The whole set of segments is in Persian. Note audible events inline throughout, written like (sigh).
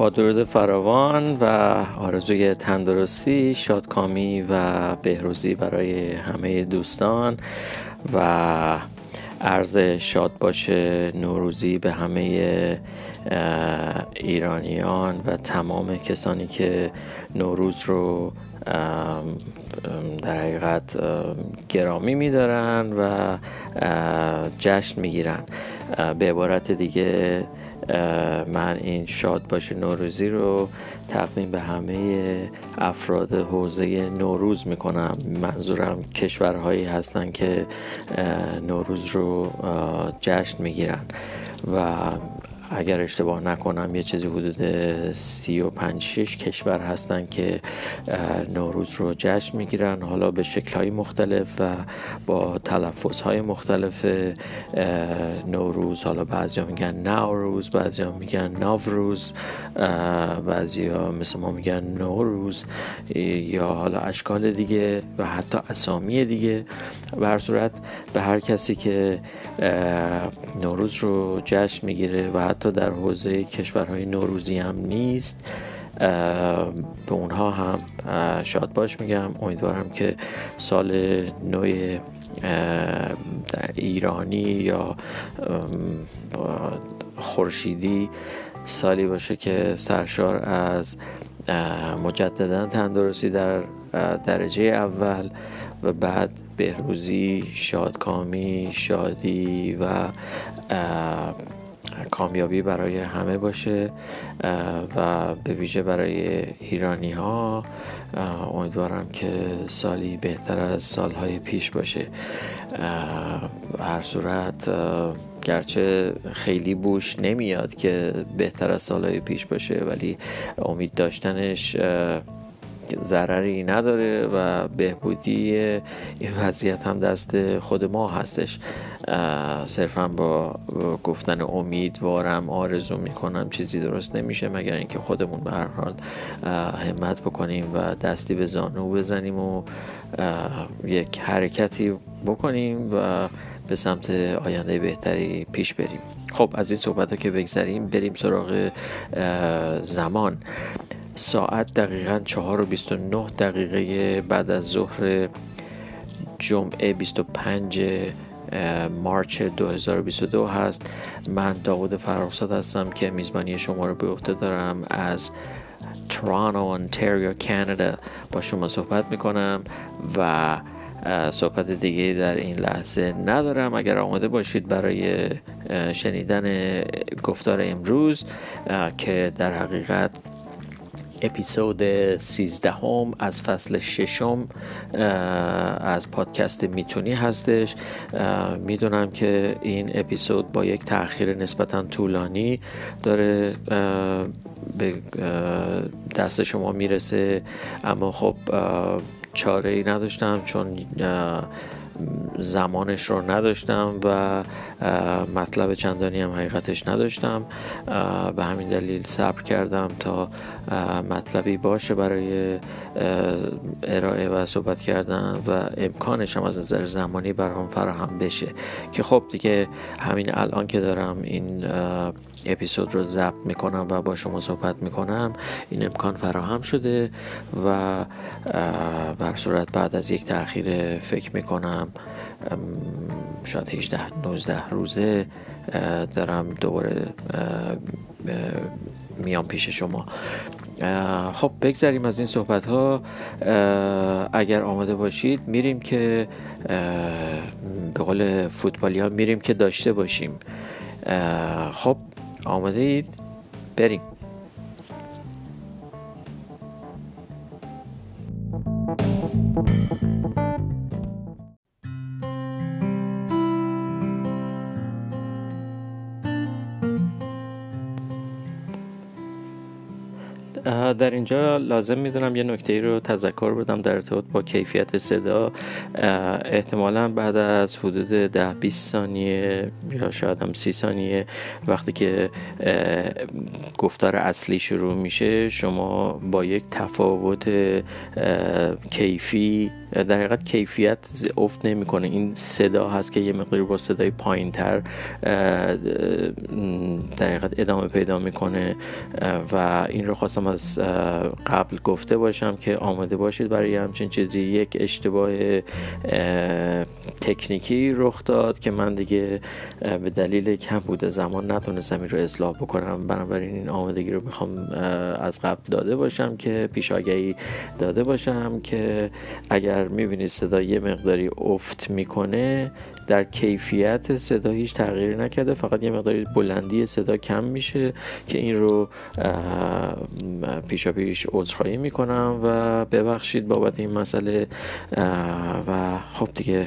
با درود فراوان و آرزوی تندرستی شادکامی و بهروزی برای همه دوستان و عرض شاد باشه نوروزی به همه ایرانیان و تمام کسانی که نوروز رو در حقیقت گرامی میدارن و جشن می‌گیرن. به عبارت دیگه من این شاد باشه نوروزی رو تقدیم به همه افراد حوزه نوروز می‌کنم. منظورم کشورهایی هستن که نوروز رو جشن می‌گیرن و اگر اشتباه نکنم یه چیزی حدود سی و پنج کشور هستن که نوروز رو جشن می‌گیرن. حالا به شکل های مختلف و با تلفظ های مختلف نوروز. حالا بعضی میگن نوروز بعضی ها میگن نوروز بعضی ها مثل ما میگن نوروز یا حالا اشکال دیگه و حتی اسامی دیگه. به هر صورت به هر کسی که نوروز رو جشن می‌گیره و حتی در حوزه کشورهای نوروزی هم نیست. به اونها هم شاد باش میگم. امیدوارم که سال نو ایرانی یا خورشیدی سالی باشه که سرشار از مجددا تندرستی در درجه اول و بعد بهروزی شادکامی شادی و کامیابی برای همه باشه و به ویژه برای ایرانی ها امیدوارم که سالی بهتر از سالهای پیش باشه. هر صورت گرچه خیلی بوش نمیاد که بهتر از سالهای پیش باشه ولی امید داشتنش ضرری نداره و بهبودی این وضعیت هم دست خود ما هستش. صرفا با گفتن امیدوارم آرزو می‌کنم چیزی درست نمیشه مگر اینکه خودمون به هر حال همت بکنیم و دستی به زانو بزنیم و یک حرکتی بکنیم و به سمت آینده بهتری پیش بریم. خب از این صحبت ها که بگذریم بریم سراغ زمان. ساعت دقیقا چهار و بیست و نه دقیقه بعد از ظهر جمعه 25 مارچ 2022 هست. من داود فرخزاد هستم که میزبانی شما رو به عهده دارم از ترانو انتریو کانادا. با شما صحبت می‌کنم و صحبت دیگه در این لحظه ندارم. اگر آماده باشید برای شنیدن گفتار امروز که در حقیقت اپیزود 13 هم از فصل ششم از پادکست می‌تونی هستش. می‌دونم که این اپیزود با یک تاخیر نسبتا طولانی داره به دست شما می‌رسه. اما خب چاره ای نداشتم چون زمانش رو نداشتم و مطلب چندانی هم حقیقتش نداشتم. به همین دلیل صبر کردم تا مطلبی باشه برای ارائه و صحبت کردن و امکانش هم از نظر زمانی برام فراهم بشه. که خب دیگه همین الان که دارم این اپیزود رو ضبط می‌کنم و با شما صحبت می‌کنم. این امکان فراهم شده و بر صورت بعد از یک تاخیر فکر می‌کنم شاید 18 19 روزه دارم دوباره میام پیش شما. خب بگذریم از این صحبت ها اگر آماده باشید میریم که به قول فوتبالی ها میریم که داشته باشیم. خب آماده اید بریم در اینجا لازم می‌دونم یه نکته ای رو تذکر بدم در ارتباط با کیفیت صدا. احتمالا بعد از حدود ده 20 ثانیه یا شاید هم 30 ثانیه وقتی که گفتار اصلی شروع میشه شما با یک تفاوت کیفی در حقیقت کیفیت افت نمی‌کنه. این صدا هست که یه مقداری با صدای پایین تر در حقیقت ادامه پیدا می‌کنه. و این رو خواستم از قبل گفته باشم که آماده باشید برای همچین چیزی. یک اشتباه تکنیکی رخ داد که من دیگه به دلیل کم بوده زمان نتونستم این رو اصلاح بکنم. بنابراین این آمادگی رو می‌خوام از قبل داده باشم که پیش داده باشم که اگر می‌بینید صدا یه مقداری افت می‌کنه در کیفیت صدا هیچ تغییری نکرده. فقط یه مقداری بلندی صدا کم میشه که این رو پیشا پیش عذرخواهی می‌کنم و ببخشید بابت این مسئله و خب دیگه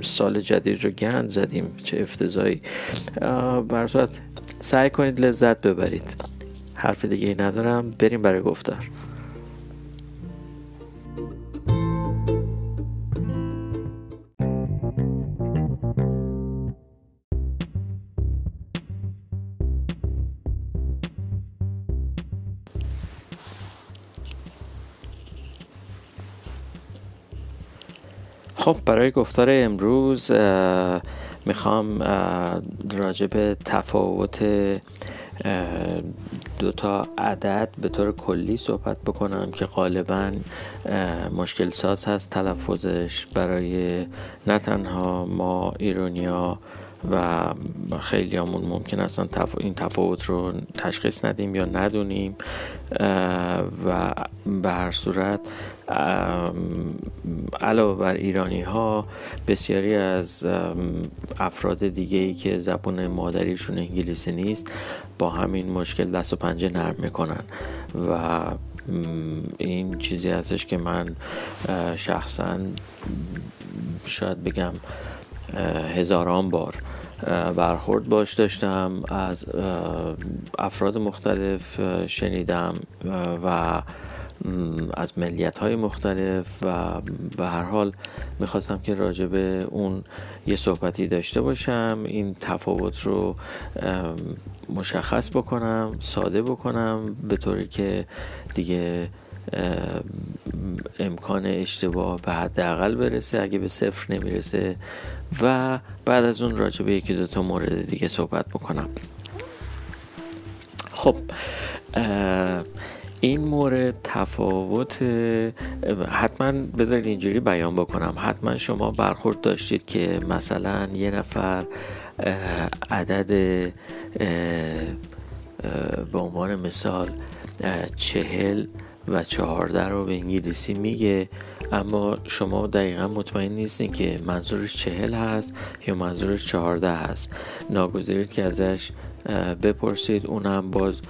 سال جدید رو گند زدیم چه افتضایی برصورت سعی کنید لذت ببرید. حرف دیگه ای ندارم. بریم برای گفتار. خب برای گفتار امروز می‌خوام راجع به تفاوت دو تا عدد به طور کلی صحبت بکنم که غالبا مشکل ساز هست تلفظش برای نه تنها ما ایرونیا و خیلی همون ممکن اصلا این تفاوت رو تشخیص ندیم یا ندونیم و به هر صورت علاوه بر ایرانی ها بسیاری از افراد دیگه ای که زبون مادریشون انگلیسی نیست با همین مشکل دست و پنجه نرم می‌کنن. و این چیزی هستش که من شخصا شاید بگم هزاران بار برخورد باش داشتم از افراد مختلف شنیدم و از ملیت های مختلف و به هر حال می‌خواستم که راجع به اون یه صحبتی داشته باشم این تفاوت رو مشخص بکنم ساده بکنم به طوری که دیگه امکان اشتباه به حداقل برسه اگه به صفر نمی‌رسه. و بعد از اون راجع به یکی دو تا مورد دیگه صحبت بکنم. خب این مورد تفاوت حتما بذارید اینجوری بیان بکنم. حتما شما برخورد داشتید که مثلا یه نفر عدد به عنوان مثال چهل و چهارده رو به انگلیسی میگه. اما شما دقیقا مطمئن نیستین که منظورش چهل هست یا منظورش چهارده هست. ناگذارید که ازش بپرسید. اونم باز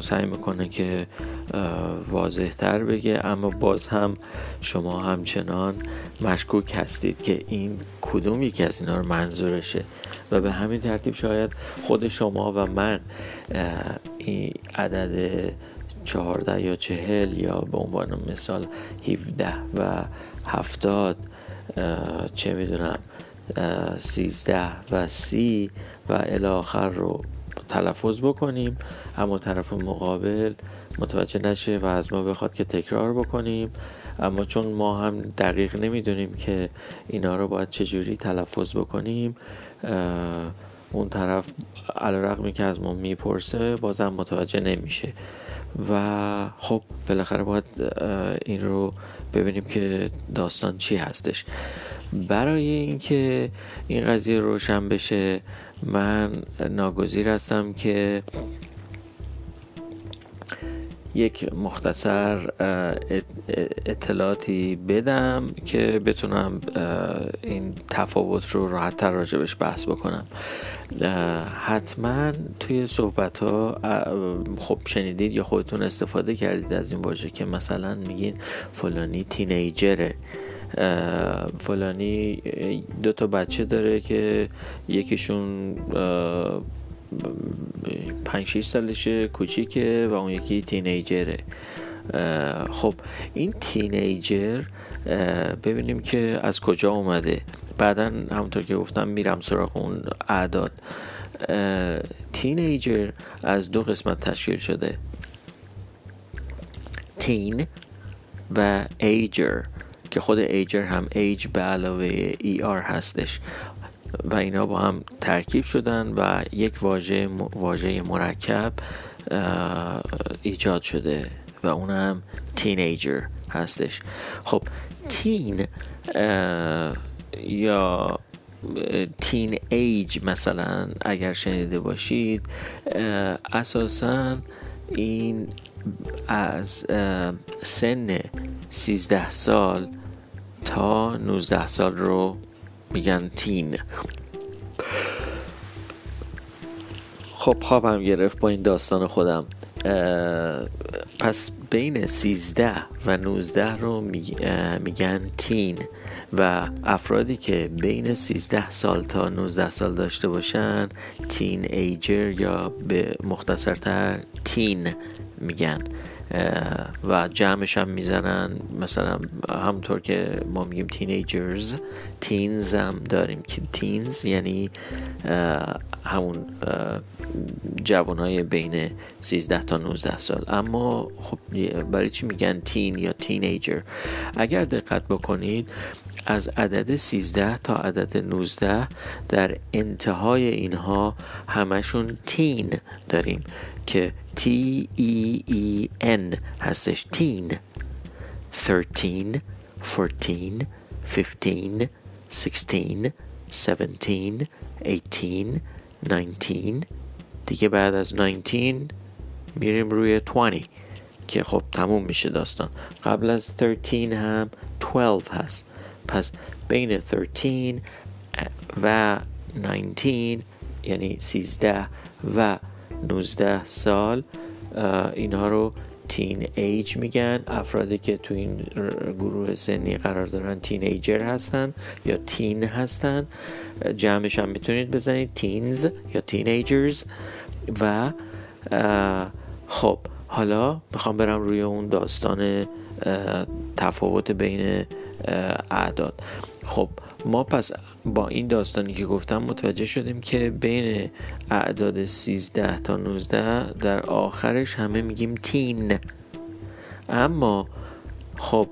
سعی می‌کنه که واضح تر بگه. اما باز هم شما همچنان مشکوک هستید که این کدوم یکی از اینا رو منظورشه. و به همین ترتیب شاید خود شما و من این عدد چهارده یا چهل یا به عنوان مثال 17 و هفتاد چه می‌دونم سیزده و سی و الاخر رو تلفظ بکنیم. اما طرف مقابل متوجه نشه و از ما بخواد که تکرار بکنیم. اما چون ما هم دقیق نمی‌دونیم که اینا رو باید چجوری تلفظ بکنیم اون طرف علا که از ما می‌پرسه بازم متوجه نمیشه. و خب بالاخره باید این رو ببینیم که داستان چی هستش. برای اینکه این قضیه روشن بشه من ناگزیر هستم که یک مختصر اطلاعاتی بدم که بتونم این تفاوت رو راحتتر راجبش بحث بکنم. حتما توی صحبت ها خب شنیدید یا خودتون استفاده کردید از این واژه که مثلا میگین فلانی تینیجره. فلانی دو تا بچه داره که یکیشون پنج شیش سالشه کوچیکه و اون یکی تینیجره. خب این تینیجر ببینیم که از کجا اومده. بعدا همونطور که گفتم میرم سراغ اون اعداد. تینیجر از دو قسمت تشکیل شده. تین و ایجر که خود ایجر هم ایج به علاوه ای آر هستش. و اینا با هم ترکیب شدن و یک واژه واژه مرکب ایجاد شده و اون هم تینیجر هستش. خب تین یا تین ایج مثلا اگر شنیده باشید اساسا این از سن 13 سال تا 19 سال رو میگن تین. خب خوابم گرفت با این داستان خودم. پس بین 13 و 19 رو میگن تین و افرادی که بین 13 سال تا 19 سال داشته باشن تین ایجر یا به مختصرتر تین میگن. و جمعش هم می‌زنن. مثلا همونطور که ما میگیم تینیجرز تینز هم داریم که تینز یعنی همون جوان های بین 13 تا 19 سال. اما خب برای چی میگن تین یا تینیجر اگر دقت بکنید از عدد 13 تا عدد 19 در انتهای اینها همشون تین داریم که T E E N هستش. تین. 13 14 15 16 17 18 19 دیگه بعد از 19 میریم روی 20 که خب تموم میشه داستان. قبل از 13 هم 12 هست. پس بین 13 و 19 یعنی 13 و 19 سال اینها رو تین ایج میگن. افرادی که تو این گروه سنی قرار دارن تین ایجر هستن یا تین هستن. جمعش هم می‌تونید بزنید تینز یا تین ایجرز و خب حالا می‌خوام برم روی اون داستان تفاوت بین اعداد. خب ما پس با این داستانی که گفتم متوجه شدیم که بین اعداد 13 تا 19 در آخرش همه میگیم تین. اما خب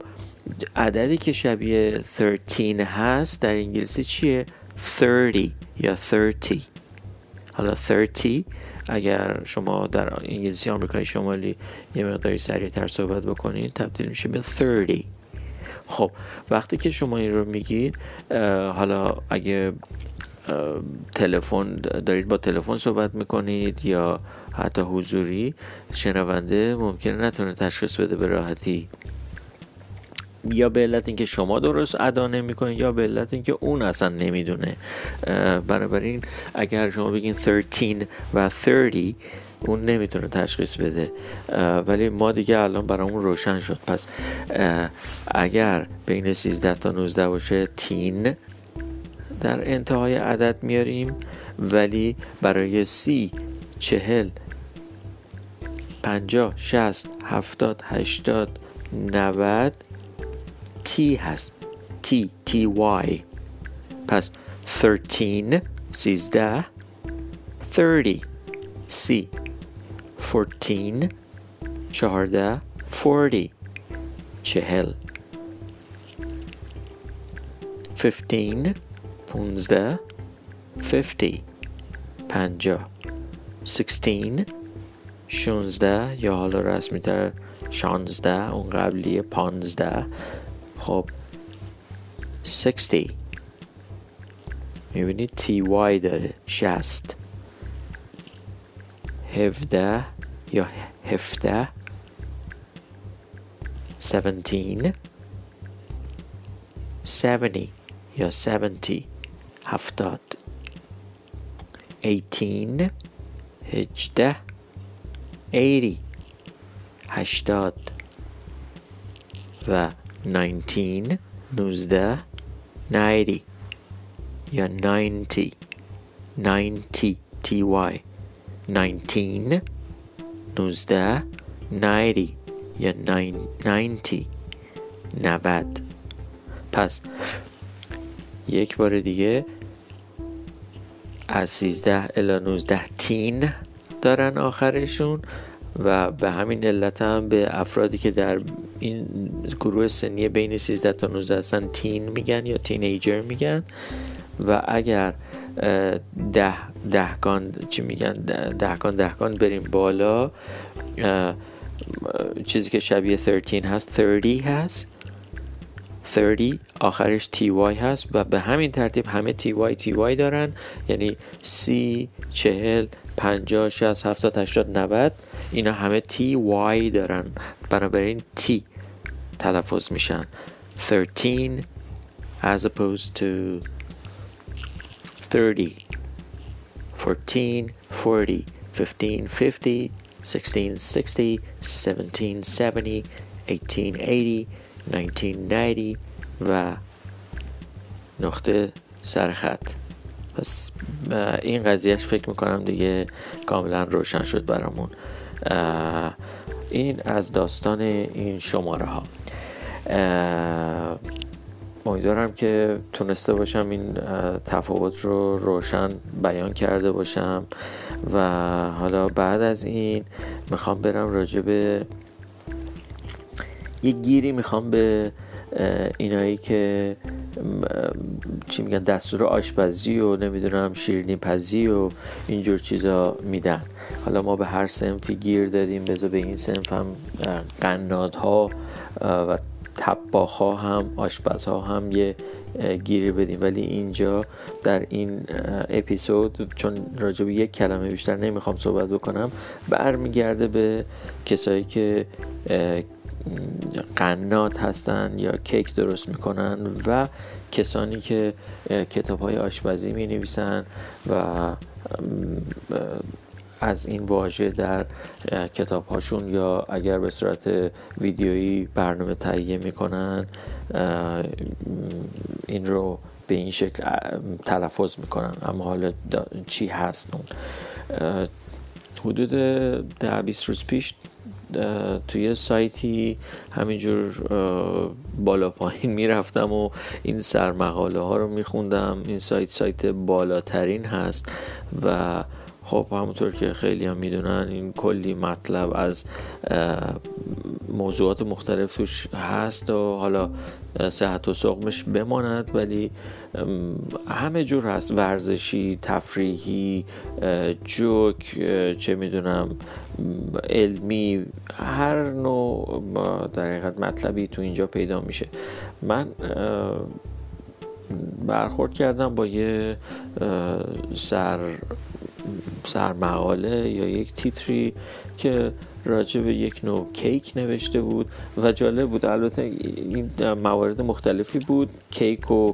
عددی که شبیه 13 هست در انگلیسی چیه؟ 30 یا 30 حالا 30 اگر شما در انگلیسی آمریکای شمالی یه مقداری سریعتر صحبت بکنید تبدیل میشه به 30 خب وقتی که شما این رو میگید حالا اگه تلفن دارید با تلفن صحبت می‌کنید یا حتی حضوری شنونده ممکنه نتونه تشخیص بده به راحتی. یا به علت اینکه شما درست ادا نمی‌کنید یا به علت اینکه اون اصلا نمی‌دونه. بنابراین اگر شما بگین 13 و 30 اون نمی‌تونه تشخیص بده. ولی ما دیگه الان برامون روشن شد. پس اگر بین 13 تا 19 باشه تین در انتهای عدد میاریم. ولی برای سی چهل پنجاه شست هفتاد هشتاد نود تی هست تی تی وای پس 13 سیزده 30 سی 14 چهارده 40 چهل 15 پونزده 50 پنجاه 16 شونزده یا حالا رسمی تر شانزده اون قبلی پانزده خب. 60 می‌بینید تی وای داره. شست هفده یا هفته. 17 70 یا 70 هفتاد. 18 هجده. 80 هشتاد. و 19 نوزده 90 یا 90 90 ty 19 19 90 یا 90 90 پس یک بار دیگه از 13 الی 19 تین دارن آخرشون. و به همین علت هم به افرادی که در این گروه سنی بین 13 تا 19 هستن تین میگن یا تینیجر میگن و اگر ده دهگان چی میگن دهگان دهگان بریم بالا چیزی که شبیه 13 هست 30 هست 30 آخرش تی وای هست و به همین ترتیب همه تی وای تی وای دارن یعنی سی چهل پنجاه شست هفتاد هشتاد نود. اینا همه تی وای دارن. بنابراین تی تلفظ میشن. 13 as opposed to 30 14 40 15 50 16 60 17 70 18 80 1990 و نقطه سرخط پس این قضیهش فکر می‌کنم دیگه کاملا روشن شد برامون. این از داستان این شماره ها امیدوارم که تونسته باشم این تفاوت رو روشن بیان کرده باشم. و حالا بعد از این می‌خوام برم راجع به یه گیری می‌خوام به اینایی که چی میگن دستور آشپزی و نمی‌دونم شیرینی پزی و اینجور چیزا میدن. حالا ما به هر سنفی گیر دادیم بذار به این سنف هم قنادها و تباخ ها هم آشپز ها هم یه گیری بدیم. ولی اینجا در این اپیزود چون راجع به یک کلمه بیشتر نمی‌خوام صحبت بکنم برمیگرده به کسایی که قنات هستن یا کیک درست می‌کنن و کسانی که کتاب های آشپزی می نویسن و از این واژه در کتاب هاشون یا اگر به صورت ویدیویی برنامه تهیه می‌کنن این رو به این شکل تلفظ می‌کنن. اما حالا چی هست اون؟ حدود ده 20 روز پیش توی سایتی همینجور بالا پایین می‌رفتم و این سرمقاله ها رو میخوندم. این سایت سایت بالاترین هست و خب همونطور که خیلی هم می‌دونن این کلی مطلب از موضوعات مختلف توش هست و حالا صحت و سقمش بماند ولی همه جور هست. ورزشی تفریحی جوک چه می‌دونم علمی هر نوع در حقیقت مطلبی تو اینجا پیدا میشه. من برخورد کردم با یه سر سرمقاله یا یک تیتری که راجع به یک نوع کیک نوشته بود و جالب بود. البته این موارد مختلفی بود کیک و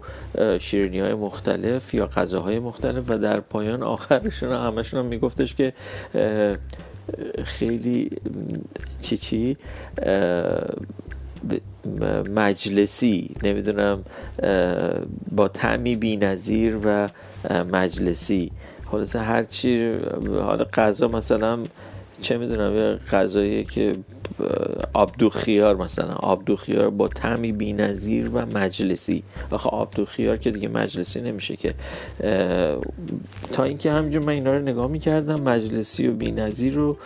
شیرینی های مختلف یا غذاهای مختلف و در پایان آخرشون همشون هم میگفتش که خیلی چی چی مجلسی نمی‌دونم با تعمی بی نظیر و مجلسی. خلاصه هرچی حالا غذا مثلا چه می‌دونم یه غذایی که آبدو خیار مثلا آبدو خیار با تعمی بی نظیر و مجلسی. آخه آبدو خیار که دیگه مجلسی نمیشه که تا اینکه همینجور من اینا رو نگاه می‌کردم مجلسی و بی نظیر رو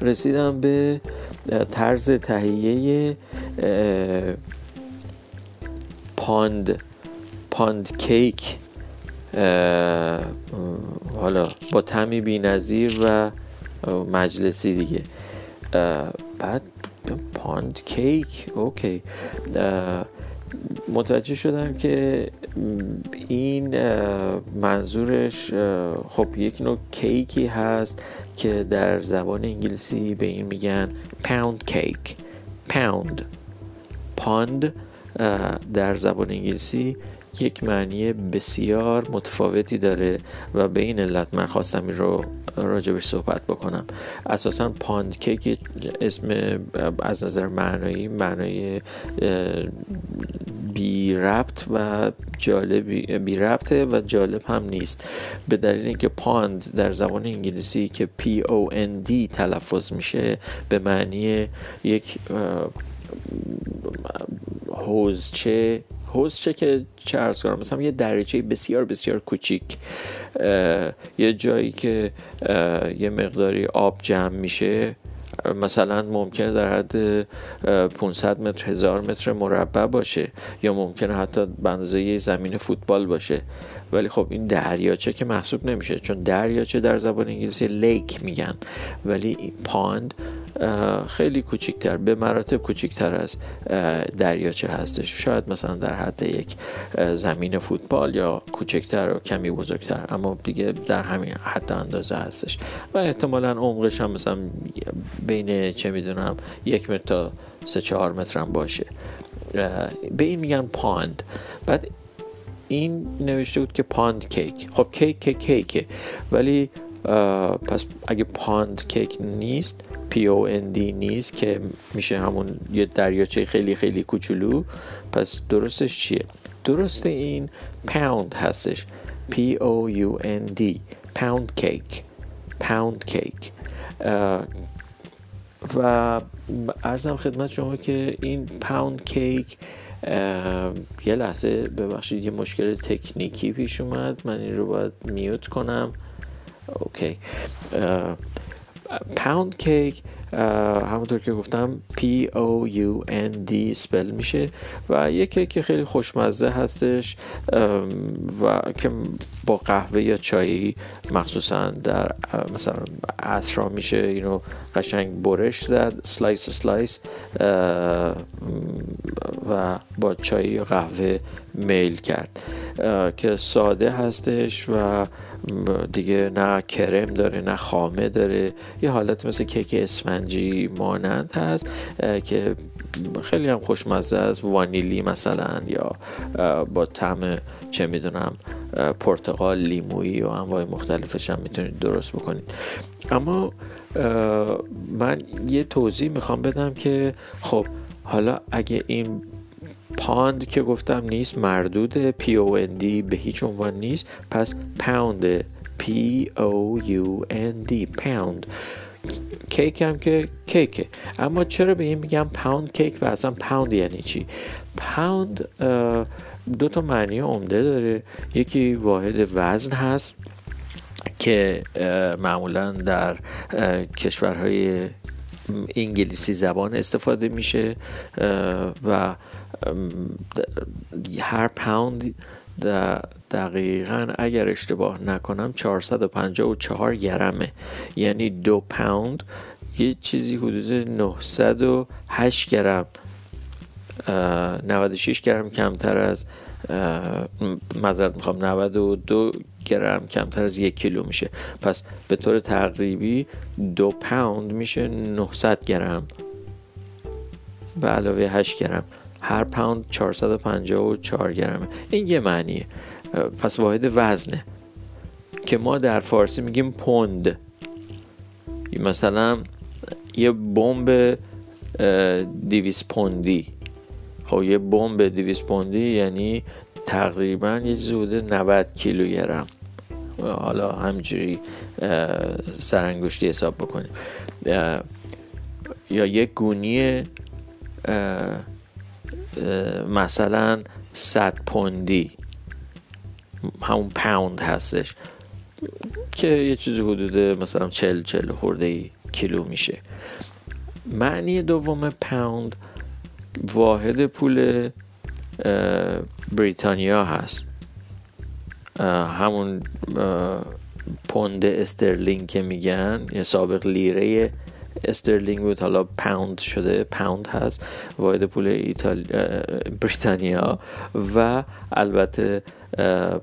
رسیدم به طرز تهیه pond pond cake حالا با تمی بی نظیر و مجلسی دیگه. بعد pond cake okay متوجه شدم که این منظورش خب یک نوع کیکی هست که در زبان انگلیسی به این میگن pound cake pound pond در زبان انگلیسی یک معنی بسیار متفاوتی داره و به این علت من خواستم این رو راجبش صحبت بکنم. اساسا pond cake اسم از نظر معنایی معنای بی ربط و جالبی بی ربطه و جالب هم نیست. به دلیل اینکه پاند در زبان انگلیسی که P O N D تلفظ میشه به معنی یک حوزچه حوزچه که چه ارز کنم مثلا یه دریچه بسیار بسیار کوچیک یه جایی که یه مقداری آب جمع میشه. مثلا ممکنه در حد 500 متر هزار متر مربع باشه یا ممکنه حتی بندازه یه زمین فوتبال باشه. ولی خب این دریاچه که محسوب نمیشه چون دریاچه در زبان انگلیسی لیک میگن. ولی پاند خیلی کوچیکتر به مراتب کوچیکتر از دریاچه هستش. شاید مثلا در حد یک زمین فوتبال یا کوچکتر و کمی بزرگتر اما دیگه در همین حد اندازه هستش. و احتمالا عمقش هم مثلا بین چه می‌دونم یک متر تا سه چهار متر هم باشه به این میگن pond. بعد این نوشته بود که pond cake. خب کیک که کیکه. ولی پس اگه pond cake نیست P O N D نیست که میشه همون یه دریاچه خیلی خیلی کوچولو پس درستش چیه؟ درست این pound هستش. P O U N D. pound cake. pound cake. و عرضم خدمت شما که این pound cake یه لحظه ببخشید یه مشکل تکنیکی پیش اومد. من این رو باید mute کنم. okay pound cake همونطور که گفتم P O U N D spell میشه و یک کیک خیلی خوشمزه هستش و که با قهوه یا چایی مخصوصا در مثلا عصرا میشه اینو قشنگ برش زد slice slice و با چای یا قهوه میل کرد. که ساده هستش و دیگه نه کرم داره نه خامه داره. یه حالت مثل کیک اسفنجی مانند هست که خیلی هم خوشمزه است. وانیلی مثلا یا با طعم چه می‌دونم پرتقال لیمویی و انواع مختلفش هم می‌تونید درست بکنید. اما من یه توضیح می‌خوام بدم که خب حالا اگه این پاند که گفتم نیست مردود P O N D به هیچ عنوان نیست. پس پاوند P O U N D پاوند کیک هم که کیکه. اما چرا به این میگم پاوند کیک و اصلا پاوند یعنی چی؟ پاوند دو تا معنی عمده داره. یکی واحد وزن هست که معمولا در کشورهای انگلیسی زبان استفاده میشه و هر پوند دقیقا اگر اشتباه نکنم 454 گرمه. یعنی دو پوند یه چیزی حدود 908 گرم. 96 گرم کمتر از مذارت می‌خوام 92 گرم کمتر از یک کیلو میشه. پس به طور تقریبی دو پوند میشه 900 گرم. به علاوه 8 گرم. هر پوند 454 گرمه. این یه معنیه. پس واحد وزنه. که ما در فارسی میگیم پوند. مثلا یه بمب دیویس پوندی. خب یه بمب دیویس پوندی یعنی تقریبا یه زوده 90 کیلوگرم حالا همجوری سرانگشتی حساب بکنیم. یا یک گونی مثلا 100 پوندی. همون پوند هستش. که یه چیزی حدود مثلا 40 40 خورده ای کیلو میشه. معنی دوم پوند واحد پول بریتانیا هست. همون پوند استرلینگ که میگن یا سابق لیره استرلینگ بود. حالا پوند شده پوند هست واحد پول ایتال... بریتانیا. و البته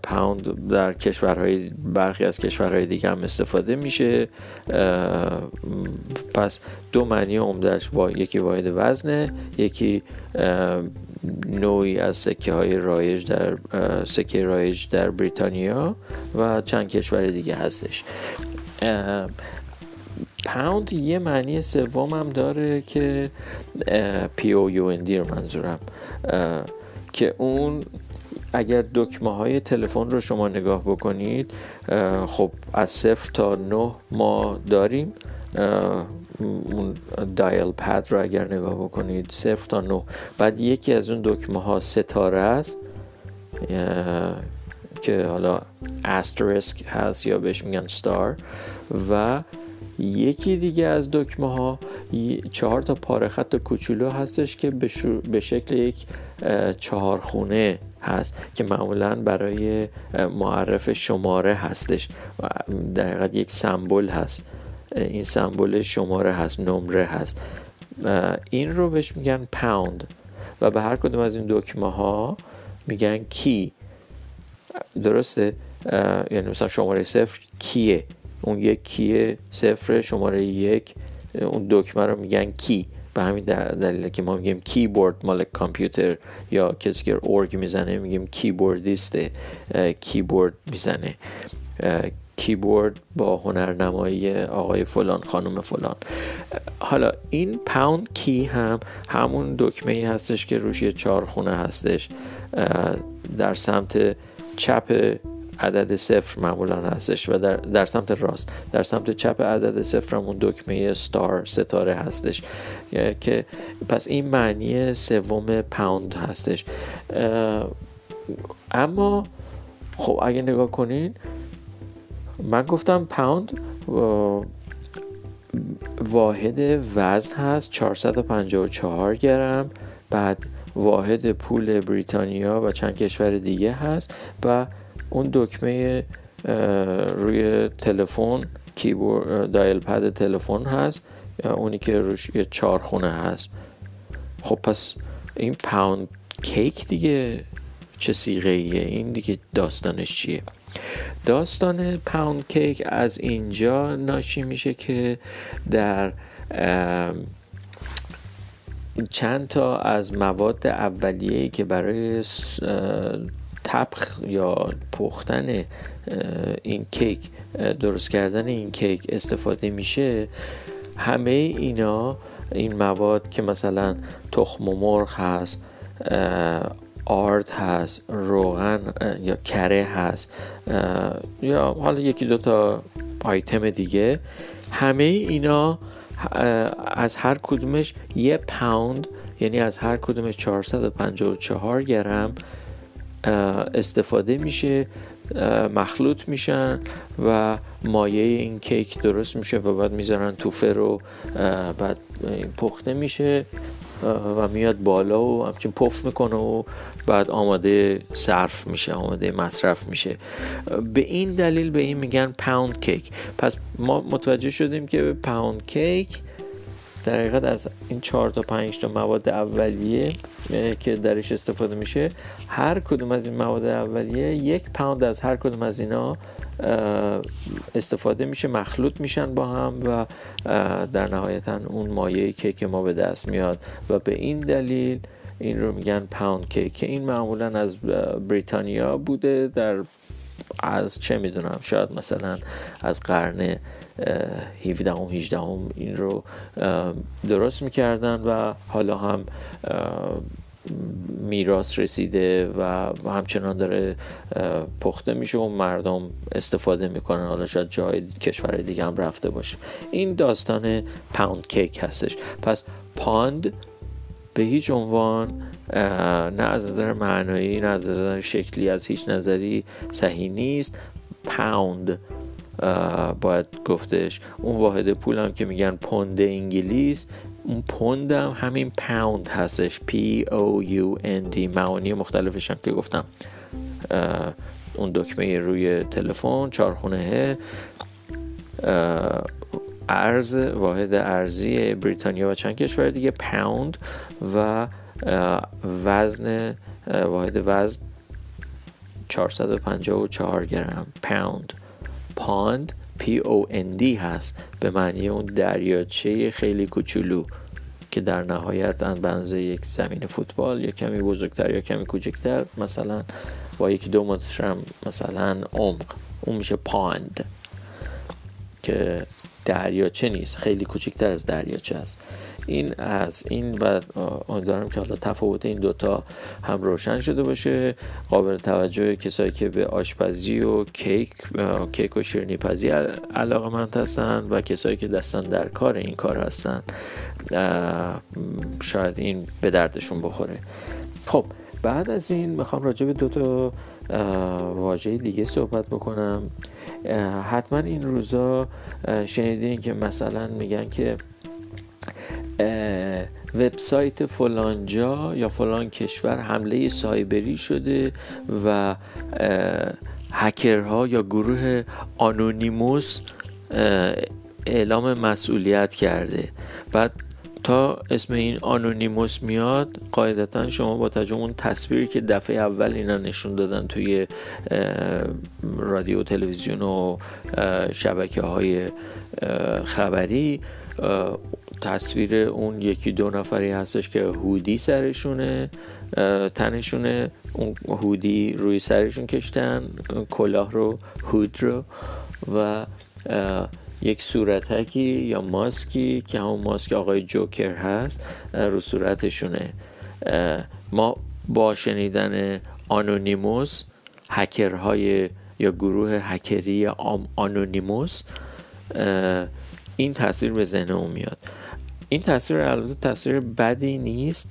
پوند در کشورهای برخی از کشورهای دیگه هم استفاده میشه. پس دو معنی عمدهش یکی واحد وزنه یکی نوعی از سکه های رایج در سکه رایج در بریتانیا و چند کشور دیگه هستش. پاوند یه معنی سوم هم داره که پی او یو رو منظورم. که اون اگر دکمه های تلفن رو شما نگاه بکنید خب از صفر تا نه ما داریم. اون دایل پد رو اگر نگاه بکنید صفر تا نه. بعد یکی از اون دکمه ها ستاره است. که حالا استریسک هست یا بهش میگن ستار و یکی دیگه از دکمه ها چهار تا پاره خط کوچولو هستش که به شکل یک چهارخونه هست که معمولا برای معرف شماره هستش در یک سمبل هست. این سمبل شماره هست نمره هست. این رو بهش میگن پاوند و به هر کدوم از این دکمه ها میگن key. درسته؟ یعنی مثلا شماره صفر key ه؟ اون یک key ه صفر شماره یک. اون دکمه رو میگن key. به همین دلیل که ما میگیم کیبورد مال کامپیوتر یا کسی که ارگ می‌زنه میگیم کیبوردیست کیبورد می‌زنه. کیبورد با هنرنمایی آقای فلان خانم فلان. حالا این pound key هم؟ همون دکمه ای هستش که روش یه چهار خونه هستش. در سمت چپ عدد صفر معمولا هستش و در, در سمت راست. در سمت چپ عدد صفر همون دکمه ستار ستاره هستش که پس این معنی سوم پاوند هستش. اما خب اگه نگاه کنین من گفتم پاوند واحد وزن هست 454 گرم بعد واحد پول بریتانیا و چند کشور دیگه هست و اون دکمه روی تلفن کیبورد دایل پد تلفن هست. اونی که روش یه چارخونه هست. خب پس این پاوند کیک دیگه چه سیغه ایه این دیگه داستانش چیه؟ داستان پاوند کیک از اینجا ناشی میشه که در چند تا از مواد اولیه‌ای که برای تبخ یا پختن این کیک درست کردن این کیک استفاده میشه. همه اینا این مواد که مثلا تخم مرغ هست آرد هست روغن یا کره هست یا حالا یکی دو تا آیتم دیگه. همه اینا از هر کدومش یه پوند یعنی از هر کدومش 454 گرم استفاده میشه مخلوط میشن و مایه این کیک درست میشه و بعد می‌ذارن تو فرو بعد پخته میشه و میاد بالا و همچین پف می‌کنه و بعد آماده صرف میشه آماده مصرف میشه. به این دلیل به این میگن پاوند کیک پس ما متوجه شدیم که پاوند کیک در حقیقت از این چهار تا پنج تا مواد اولیه که درش استفاده میشه هر کدوم از این مواد اولیه یک پوند از هر کدوم از اینا استفاده میشه مخلوط میشن با هم و در نهایتا اون مایه کیک ما به دست میاد و به این دلیل این رو میگن پاوند کیک که این معمولا از بریتانیا بوده در از چه می‌دونم شاید مثلا از قرن 17 هم 18 هم این رو درست می‌کردن و حالا هم میراث رسیده و همچنان داره پخته میشه و مردم استفاده می‌کنن. حالا شاید جای کشور دیگه هم رفته باشه. این داستان پاوند کیک هستش. پس پاند به هیچ عنوان نه از نظر معنایی نه از نظر شکلی از هیچ نظری صحیح نیست. پاوند باید گفتش. اون واحد پول هم که میگن پوند انگلیس اون پوند هم همین پاوند هستش. P O U N D معانی مختلفش هم که گفتم. اون دکمه روی تلفن چارخونه ارز واحد ارزی بریتانیا و چند کشور دیگه پاوند و وزن واحد وزن 454 گرم پاوند پاند O N D هست به معنی اون دریاچه خیلی کوچولو که در نهایت بنزه یک زمین فوتبال یا کمی بزرگتر یا کمی کوچکتر مثلا با یکی دو متر هم مثلا عمق اون میشه پاند که دریاچه نیست خیلی کوچکتر از دریاچه است. این از این و امیدوارم که حالا تفاوت این دوتا هم روشن شده باشه. قابل توجه کسایی که به آشپزی و کیک کیک و شیرینی پزی علاقه مند هستن و کسایی که دستن در کار این کار هستن شاید این به دردشون بخوره. خب بعد از این می‌خوام راجع به دو تا واژه دیگه صحبت بکنم. حتما این روزا شنیدین که مثلا میگن که وبسایت فلانجا یا فلان کشور حمله سایبری شده و هکرها یا گروه آنونیموس اعلام مسئولیت کرده. بعد تا اسم این آنونیموس میاد قاعدتا شما با توجه اون تصویری که دفعه اول اینا نشون دادن توی رادیو تلویزیون و شبکه های خبری تصویر اون یکی دو نفری هستش که هودی سرشونه تنشونه. اون هودی روی سرشون کشتن کلاه رو هود رو و یک صورتکی یا ماسکی که همون ماسک آقای جوکر هست رو صورتشونه. ما با شنیدن آنونیموس هکرهای یا گروه هکری آنونیموس این تصویر به ذهن میاد. این تصویر البته تصویر بدی نیست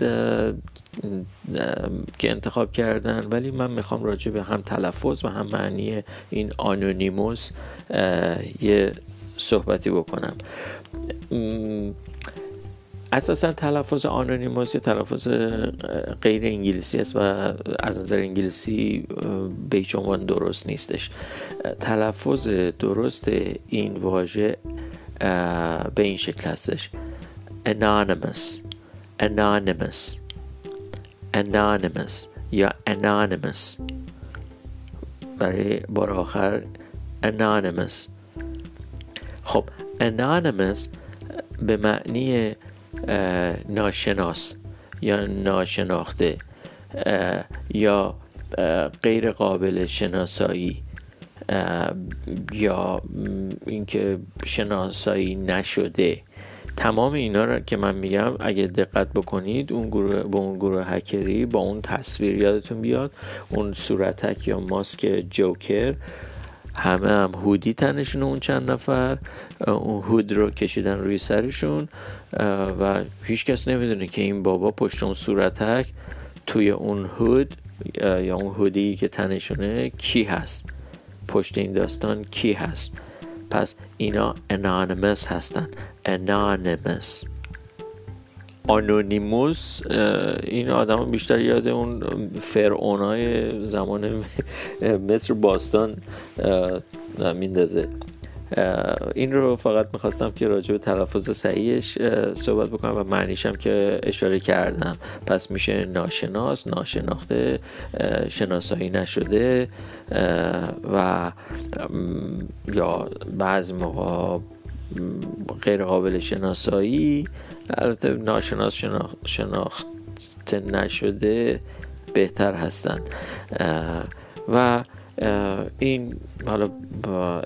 که انتخاب کردن ولی من می‌خوام راجع به هم تلفظ و هم معنی این آنونیموس یه صحبتی بکنم. اساسا تلفظ آنونیموس یه تلفظ غیر انگلیسی است و از نظر انگلیسی به هیچ عنوان درست نیستش. تلفظ درست این واژه به این شکل هستش. Anonymous. Anonymous. Anonymous. یا anonymous. برای بار آخر anonymous خب anonymous به معنی ناشناس یا ناشناخته یا غیر قابل شناسایی یا اینکه شناسایی نشده تمام اینا رو که من میگم اگه دقت بکنید اون گروه با اون گروه هکری با اون تصویر یادتون بیاد. اون صورتک یا ماسک جوکر. همه هم هودی تنشون اون چند نفر. اون هود رو کشیدن روی سرشون. و هیچ کس نمی‌دونه که این بابا پشت اون صورتک توی اون هود یا اون هودی که تنشونه کی هست. پشت این داستان کی هست. پس اینا انانیمس هستن. انانیمس آنونیموس این آدم بیشتر یاد اون فرعونای زمان (laughs) مصر باستان میندازه. این رو فقط می‌خواستم که راجع به تلفظ صحیحش صحبت بکنم و معنیشم که اشاره کردم. پس میشه ناشناس ناشناخته شناسایی نشده و یا بعض موقع غیر قابل شناسایی البته ناشناس شناخته نشده بهتر هستن. و این حالا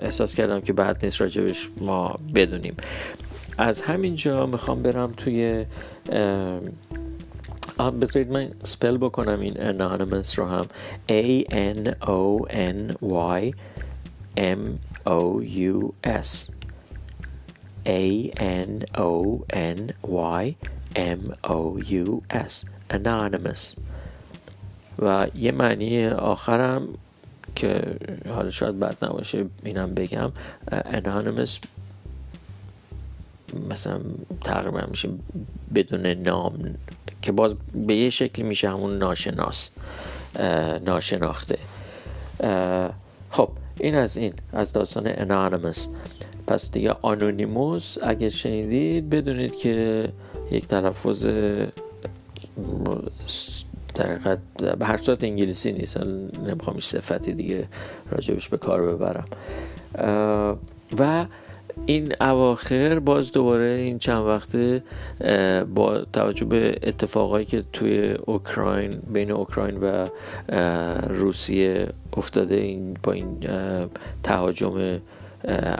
احساس کردم که بعد نیست راجبش ما بدونیم. از همین جا می‌خوام برم توی بذارید من سپل بکنم این anonymous رو هم. A N O N Y M O U S. A N O N Y M O U S. Anonymous. و یه معنی آخرم که حالا شاید بد نباشه اینم بگم انانیمس مثلا تقریبا میشه بدون نام که باز به یه شکلی میشه همون ناشناس ناشناخته. خب این از این از داستان انانیمس پس دیگه آنونیموس اگه شنیدید بدونید که یک تلفظ در به هر صورت انگلیسی نیست. نمی‌خوام صفتی دیگه راجبش به کار ببرم. و این اواخر باز دوباره این چند وقته با توجه به اتفاقایی که توی اوکراین بین اوکراین و روسیه افتاده این با این تهاجم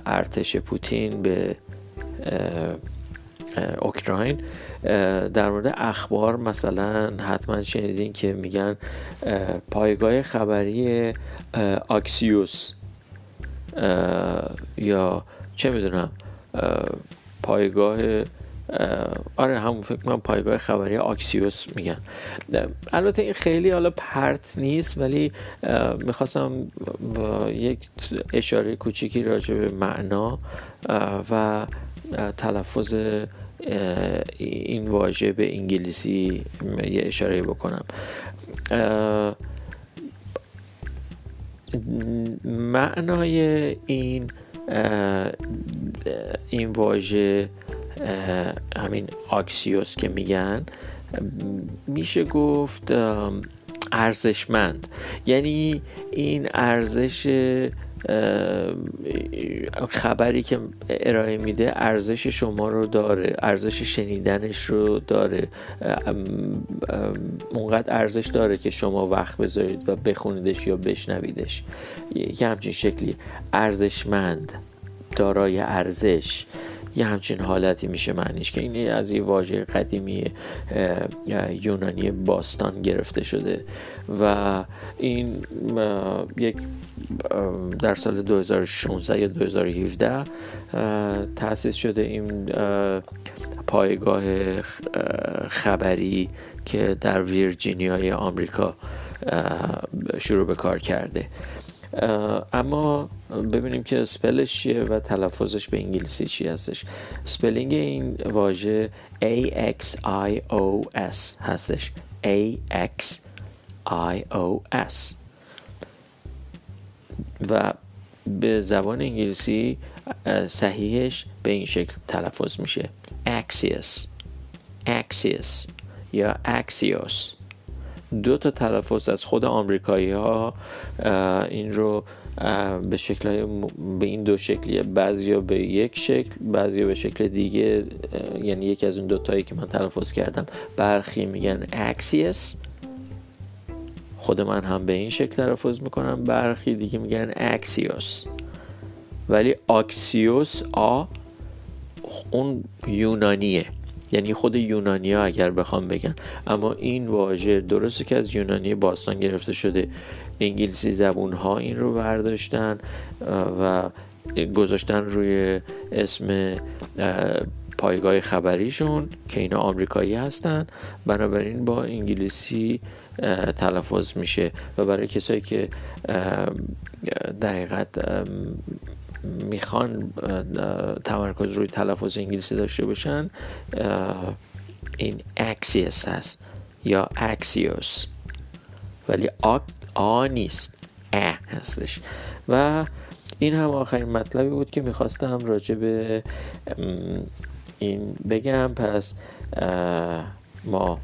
ارتش پوتین به اوکراین در مورد اخبار مثلا حتما شنیدین که میگن پایگاه خبری آکسیوس. یا چه می‌دونم پایگاه آره همون فکر من پایگاه خبری آکسیوس میگن. البته این خیلی حالا پرت نیست ولی می‌خواستم یک اشاره کوچیکی راجع به معنا و تلفظ این واژه به انگلیسی یه اشاره بکنم. معنای این این واژه همین آکسیوس که میگن میشه گفت ارزشمند. یعنی این ارزش خبری که ارائه میده ارزش شما رو داره ارزش شنیدنش رو داره. اونقدر ارزش داره که شما وقت بذارید و بخونیدش یا بشنویدش. یه همچین شکلی ارزشمند دارای ارزش. یه همچین حالتی میشه معنیش که این از یه واژه قدیمی یونانی باستان گرفته شده و این یک در سال 2016 یا 2017 تأسیس شده این پایگاه خبری که در ویرجینیای آمریکا شروع به کار کرده. اما ببینیم که spell ش چیه و تلفظش به انگلیسی چی هستش. spelling این واژه A X I O S هستش. A X I O S. و به زبان انگلیسی صحیحش به این شکل تلفظ میشه. Axios. Axios یا Axios. دو تا تلفظ از خود آمریکایی ها این رو به شکل به این دو شکلیه بعضیا به یک شکل بعضیا به شکل دیگه یعنی یکی از اون دوتایی که من تلفظ کردم برخی میگن اکسیس. خود من هم به این شکل تلفظ می‌کنم برخی دیگه میگن اکسیوس. ولی اکسیوس آ اون یونانیه. یعنی خود یونانی ها اگر بخوام بگن. اما این واژه درسته که از یونانی باستان گرفته شده. انگلیسی زبون ها این رو برداشتن و گذاشتن روی اسم پایگاه خبریشون که اینا آمریکایی هستن. بنابراین با انگلیسی تلفظ میشه. و برای کسایی که در می‌خوان تمرکز روی تلفظ انگلیسی داشته باشن این اکسیس هست یا اکسیوس ولی آ, آ نیست ا هستش. و این هم آخرین مطلبی بود که می‌خواستم راجع به این بگم. پس ما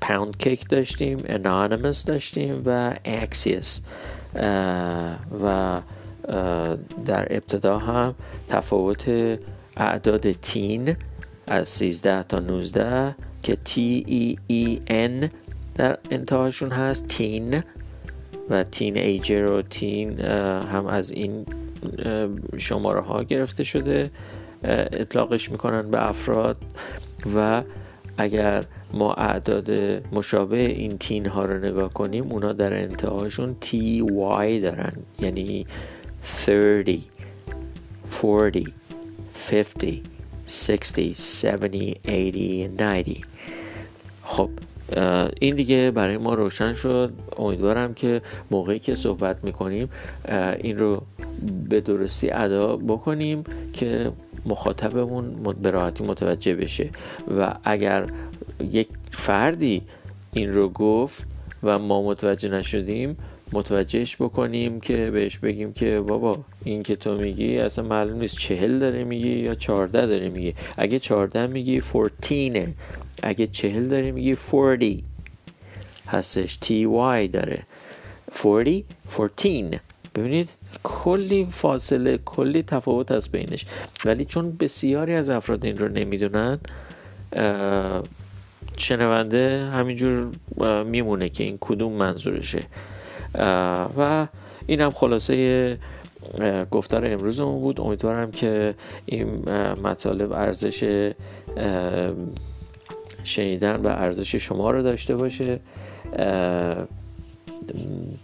پاوند کیک داشتیم انانیمس داشتیم و اکسیس و در ابتدا هم تفاوت اعداد تین از 13 تا 19 که T E E N در انتهاشون هست تین و تین ایجر و تین هم از این شماره ها گرفته شده اطلاقش می‌کنن به افراد و اگر ما اعداد مشابه این تین ها رو نگاه کنیم اونا در انتهاشون تی وای دارن یعنی 30 40 50 60 70 80 90 خب این دیگه برای ما روشن شد. امیدوارم که موقعی که صحبت می‌کنیم این رو به درستی ادا بکنیم که مخاطبمون به راحتی متوجه بشه. و اگر یک فردی این رو گفت و ما متوجه نشدیم متوجهش بکنیم که بهش بگیم که بابا این که تو میگی اصلا معلوم نیست چهل داره میگی یا چارده داره میگی. اگه چارده میگی fourteen ه اگه چهل داره میگی forty هستش. T Y داره. forty fourteen ببینید کلی فاصله کلی تفاوت هست بینش. ولی چون بسیاری از افراد این رو نمی‌دونن شنونده همینجور میمونه که این کدوم منظورشه. و این هم خلاصه گفتار امروزمون بود. امیدوارم که این مطالب ارزش شنیدن و ارزش شما رو داشته باشه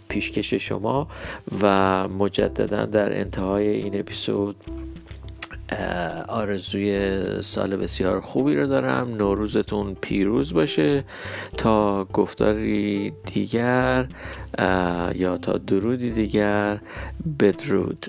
پیشکش شما و مجددا در انتهای این اپیزود آرزوی سال بسیار خوبی رو دارم. نوروزتون پیروز باشه. تا گفتاری دیگر یا تا درودی دیگر بدرود.